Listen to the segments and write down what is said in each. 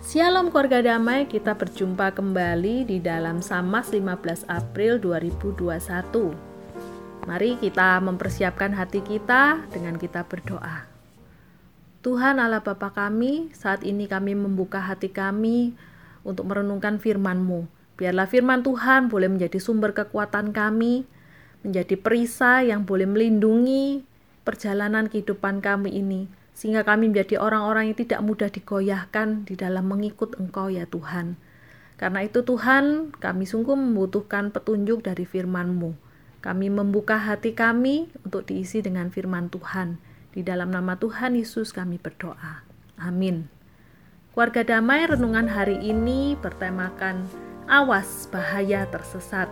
Shalom keluarga damai, kita berjumpa kembali di dalam Samas 15 April 2021. Mari kita mempersiapkan hati kita dengan kita berdoa. Tuhan Allah Bapa kami, saat ini kami membuka hati kami untuk merenungkan firman-Mu. Biarlah firman Tuhan boleh menjadi sumber kekuatan kami, menjadi perisai yang boleh melindungi perjalanan kehidupan kami ini sehingga kami menjadi orang-orang yang tidak mudah digoyahkan di dalam mengikut Engkau ya Tuhan. Karena itu Tuhan, kami sungguh membutuhkan petunjuk dari firman-Mu. Kami membuka hati kami untuk diisi dengan firman Tuhan. Di dalam nama Tuhan Yesus kami berdoa. Amin. Keluarga damai renungan hari ini bertemakan awas bahaya tersesat.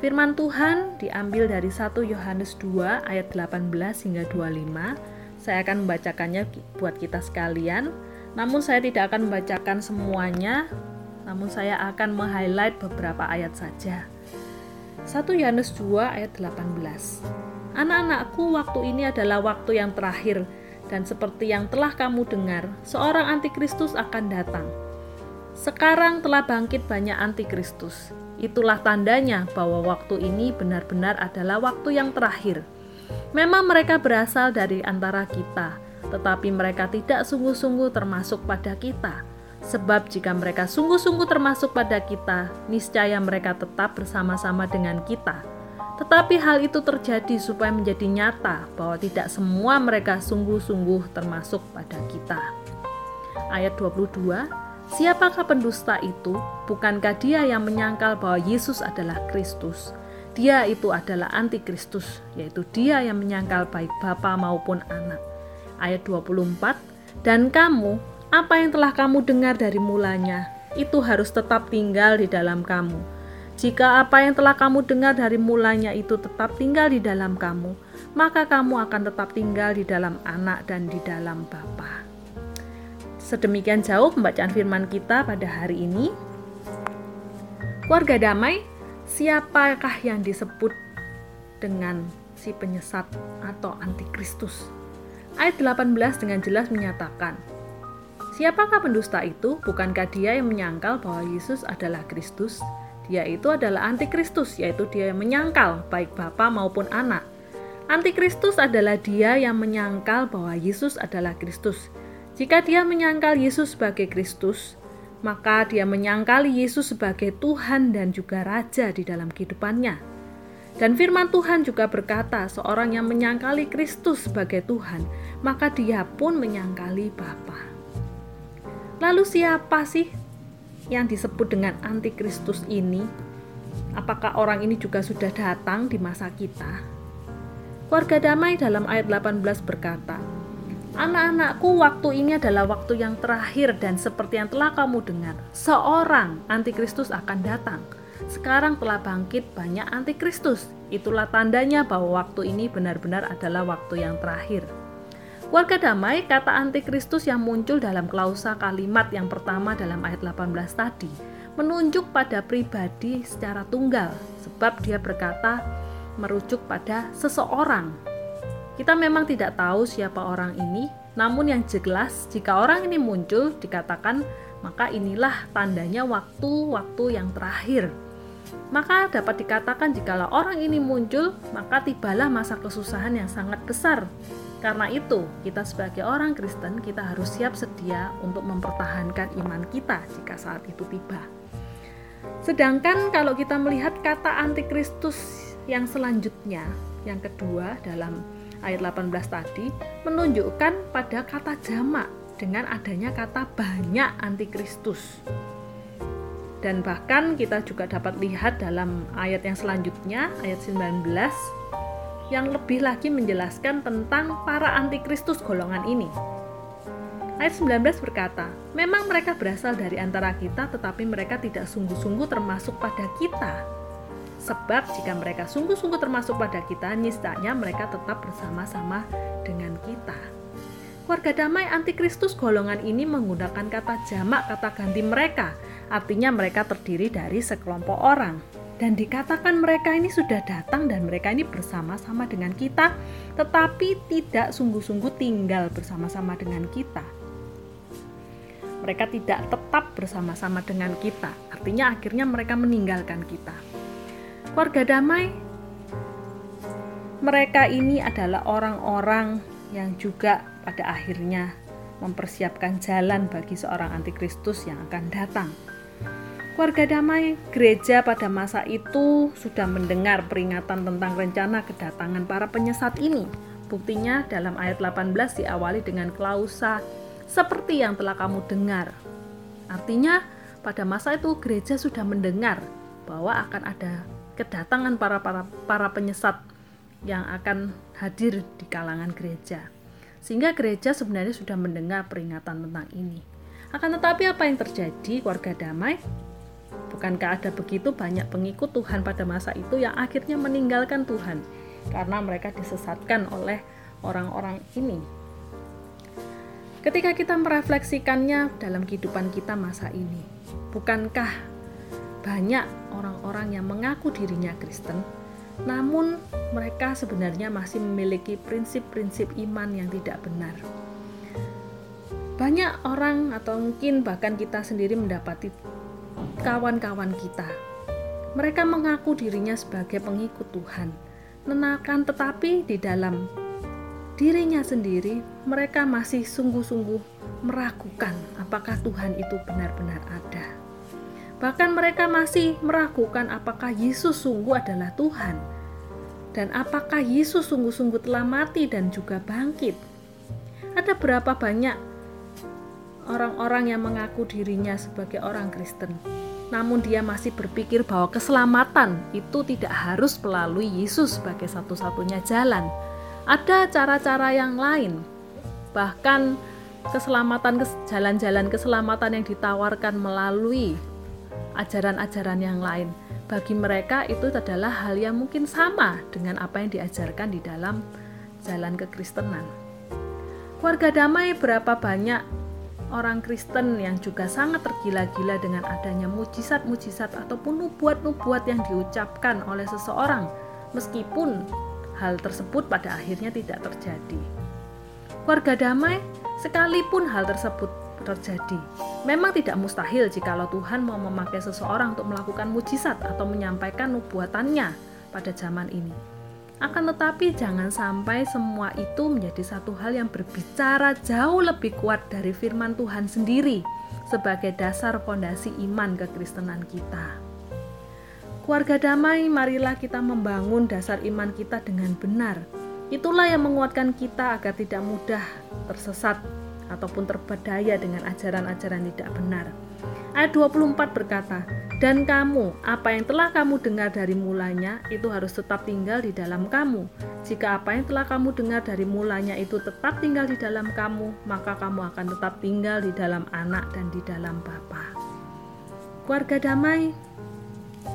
Firman Tuhan diambil dari 1 Yohanes 2 ayat 18 hingga 25 saya akan membacakannya buat kita sekalian. Namun saya tidak akan membacakan semuanya, namun saya akan meng-highlight beberapa ayat saja. 1 Yohanes 2 ayat 18. Anak-anakku, waktu ini adalah waktu yang terakhir dan seperti yang telah kamu dengar, seorang antikristus akan datang. Sekarang telah bangkit banyak antikristus. Itulah tandanya bahwa waktu ini benar-benar adalah waktu yang terakhir. Memang mereka berasal dari antara kita, tetapi mereka tidak sungguh-sungguh termasuk pada kita. Sebab jika mereka sungguh-sungguh termasuk pada kita, niscaya mereka tetap bersama-sama dengan kita. Tetapi hal itu terjadi supaya menjadi nyata bahwa tidak semua mereka sungguh-sungguh termasuk pada kita. Ayat 22, Siapakah pendusta itu? Bukankah dia yang menyangkal bahwa Yesus adalah Kristus? Dia itu adalah antikristus, yaitu dia yang menyangkal baik bapa maupun anak. Ayat 24, dan kamu, apa yang telah kamu dengar dari mulanya, itu harus tetap tinggal di dalam kamu. Jika apa yang telah kamu dengar dari mulanya itu tetap tinggal di dalam kamu, maka kamu akan tetap tinggal di dalam anak dan di dalam Bapa. Sedemikian jauh pembacaan firman kita pada hari ini. Keluarga damai, siapakah yang disebut dengan si penyesat atau antikristus? Ayat 18 dengan jelas menyatakan, Siapakah pendusta itu? Bukankah dia yang menyangkal bahwa Yesus adalah Kristus? Dia itu adalah antikristus, yaitu dia yang menyangkal baik Bapa maupun anak. Antikristus adalah dia yang menyangkal bahwa Yesus adalah Kristus. Jika dia menyangkal Yesus sebagai Kristus, maka dia menyangkali Yesus sebagai Tuhan dan juga Raja di dalam kehidupannya. Dan firman Tuhan juga berkata, seorang yang menyangkali Kristus sebagai Tuhan, maka dia pun menyangkali Bapa. Lalu siapa sih yang disebut dengan antikristus ini? Apakah orang ini juga sudah datang di masa kita? Keluarga damai dalam ayat 18 berkata, Anak-anakku, waktu ini adalah waktu yang terakhir dan seperti yang telah kamu dengar, seorang antikristus akan datang. Sekarang telah bangkit banyak antikristus. Itulah tandanya bahwa waktu ini benar-benar adalah waktu yang terakhir. Warga damai, kata antikristus yang muncul dalam klausa kalimat yang pertama dalam ayat 18 tadi, menunjuk pada pribadi secara tunggal, sebab dia berkata merujuk pada seseorang kita memang tidak tahu siapa orang ini, namun yang jelas jika orang ini muncul dikatakan maka inilah tandanya waktu-waktu yang terakhir. Maka dapat dikatakan jikalau orang ini muncul, maka tibalah masa kesusahan yang sangat besar. Karena itu, kita sebagai orang Kristen kita harus siap sedia untuk mempertahankan iman kita jika saat itu tiba. Sedangkan kalau kita melihat kata antikristus yang selanjutnya, yang kedua dalam ayat 18 tadi menunjukkan pada kata jamak dengan adanya kata banyak antikristus. Dan bahkan kita juga dapat lihat dalam ayat yang selanjutnya, ayat 19, yang lebih lagi menjelaskan tentang para antikristus golongan ini. Ayat 19 berkata, Memang mereka berasal dari antara kita, tetapi mereka tidak sungguh-sungguh termasuk pada kita, Sebab jika mereka sungguh-sungguh termasuk pada kita, niscaya mereka tetap bersama-sama dengan kita. Warga damai antikristus golongan ini menggunakan kata jamak kata ganti mereka, artinya mereka terdiri dari sekelompok orang. Dan dikatakan mereka ini sudah datang dan mereka ini bersama-sama dengan kita, tetapi tidak sungguh-sungguh tinggal bersama-sama dengan kita. mereka tidak tetap bersama-sama dengan kita. Artinya akhirnya mereka meninggalkan kita. Keluarga damai mereka ini adalah orang-orang yang juga pada akhirnya mempersiapkan jalan bagi seorang antikristus yang akan datang. Keluarga damai gereja pada masa itu sudah mendengar peringatan tentang rencana kedatangan para penyesat ini. Buktinya dalam ayat 18 diawali dengan klausa seperti yang telah kamu dengar. Artinya, pada masa itu gereja sudah mendengar bahwa akan ada kedatangan para para para penyesat yang akan hadir di kalangan gereja. Sehingga gereja sebenarnya sudah mendengar peringatan tentang ini. Akan tetapi apa yang terjadi warga damai? Bukankah ada begitu banyak pengikut Tuhan pada masa itu yang akhirnya meninggalkan Tuhan karena mereka disesatkan oleh orang-orang ini Ketika kita merefleksikannya dalam kehidupan kita masa ini, bukankah banyak orang-orang yang mengaku dirinya Kristen, namun mereka sebenarnya masih memiliki prinsip-prinsip iman yang tidak benar. Banyak orang, atau mungkin bahkan kita sendiri, mendapati kawan-kawan kita. Mereka mengaku dirinya sebagai pengikut Tuhan, menakan tetapi di dalam dirinya sendiri, mereka masih sungguh-sungguh meragukan apakah Tuhan itu benar-benar ada. Bahkan mereka masih meragukan apakah Yesus sungguh adalah Tuhan dan apakah Yesus sungguh-sungguh telah mati dan juga bangkit. Ada berapa banyak orang-orang yang mengaku dirinya sebagai orang Kristen, namun dia masih berpikir bahwa keselamatan itu tidak harus melalui Yesus sebagai satu-satunya jalan, ada cara-cara yang lain. Bahkan keselamatan jalan-jalan keselamatan yang ditawarkan melalui ajaran-ajaran yang lain. Bagi mereka itu adalah hal yang mungkin sama dengan apa yang diajarkan di dalam jalan kekristenan. Keluarga damai berapa banyak orang Kristen yang juga sangat tergila-gila dengan adanya mujizat-mujizat ataupun nubuat-nubuat yang diucapkan oleh seseorang meskipun hal tersebut pada akhirnya tidak terjadi. Keluarga damai, sekalipun hal tersebut terjadi, memang tidak mustahil jikalau Tuhan mau memakai seseorang untuk melakukan mujizat atau menyampaikan nubuatannya pada zaman ini. Akan tetapi jangan sampai semua itu menjadi satu hal yang berbicara jauh lebih kuat dari firman Tuhan sendiri sebagai dasar fondasi iman kekristenan kita. Keluarga damai, marilah kita membangun dasar iman kita dengan benar. Itulah yang menguatkan kita agar tidak mudah tersesat ataupun terbedaya dengan ajaran-ajaran tidak benar. Ayat 24 berkata, Dan kamu, apa yang telah kamu dengar dari mulanya, itu harus tetap tinggal di dalam kamu. Jika apa yang telah kamu dengar dari mulanya itu tetap tinggal di dalam kamu, maka kamu akan tetap tinggal di dalam anak dan di dalam Bapa. Keluarga damai,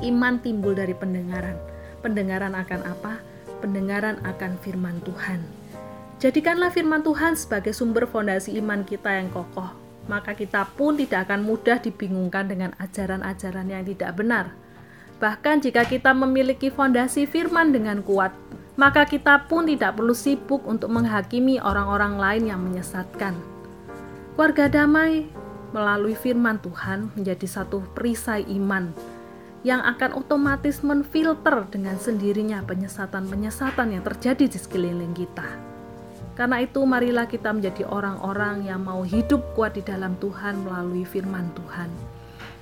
Iman timbul dari pendengaran. Pendengaran akan apa? Pendengaran akan firman Tuhan. Jadikanlah firman Tuhan sebagai sumber fondasi iman kita yang kokoh, maka kita pun tidak akan mudah dibingungkan dengan ajaran-ajaran yang tidak benar. Bahkan jika kita memiliki fondasi firman dengan kuat, maka kita pun tidak perlu sibuk untuk menghakimi orang-orang lain yang menyesatkan. Warga damai melalui firman Tuhan menjadi satu perisai iman yang akan otomatis menfilter dengan sendirinya penyesatan-penyesatan yang terjadi di sekeliling kita. Karena itu, marilah kita menjadi orang-orang yang mau hidup kuat di dalam Tuhan melalui firman Tuhan.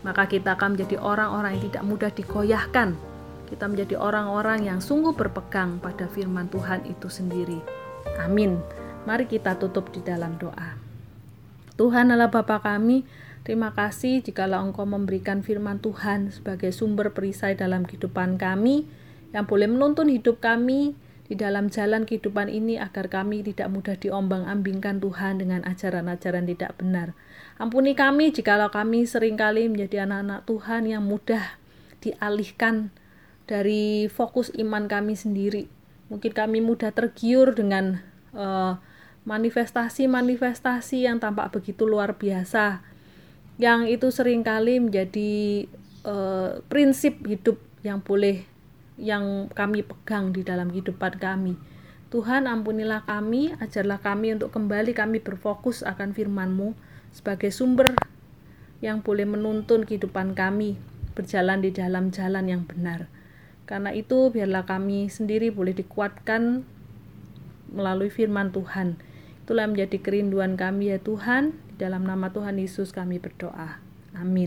Maka kita akan menjadi orang-orang yang tidak mudah digoyahkan. Kita menjadi orang-orang yang sungguh berpegang pada firman Tuhan itu sendiri. Amin. Mari kita tutup di dalam doa. Tuhan Allah Bapa kami, Terima kasih jikalau Engkau memberikan firman Tuhan sebagai sumber perisai dalam kehidupan kami, yang boleh menuntun hidup kami di dalam jalan kehidupan ini agar kami tidak mudah diombang-ambingkan Tuhan dengan ajaran-ajaran tidak benar. Ampuni kami jikalau kami sering kali menjadi anak-anak Tuhan yang mudah dialihkan dari fokus iman kami sendiri. Mungkin kami mudah tergiur dengan uh, manifestasi-manifestasi yang tampak begitu luar biasa yang itu sering kali menjadi uh, prinsip hidup yang boleh yang kami pegang di dalam kehidupan kami. Tuhan ampunilah kami, ajarlah kami untuk kembali kami berfokus akan firman-Mu sebagai sumber yang boleh menuntun kehidupan kami berjalan di dalam jalan yang benar. Karena itu, biarlah kami sendiri boleh dikuatkan melalui firman Tuhan. Itulah menjadi kerinduan kami ya Tuhan. Dalam nama Tuhan Yesus kami berdoa. Amin.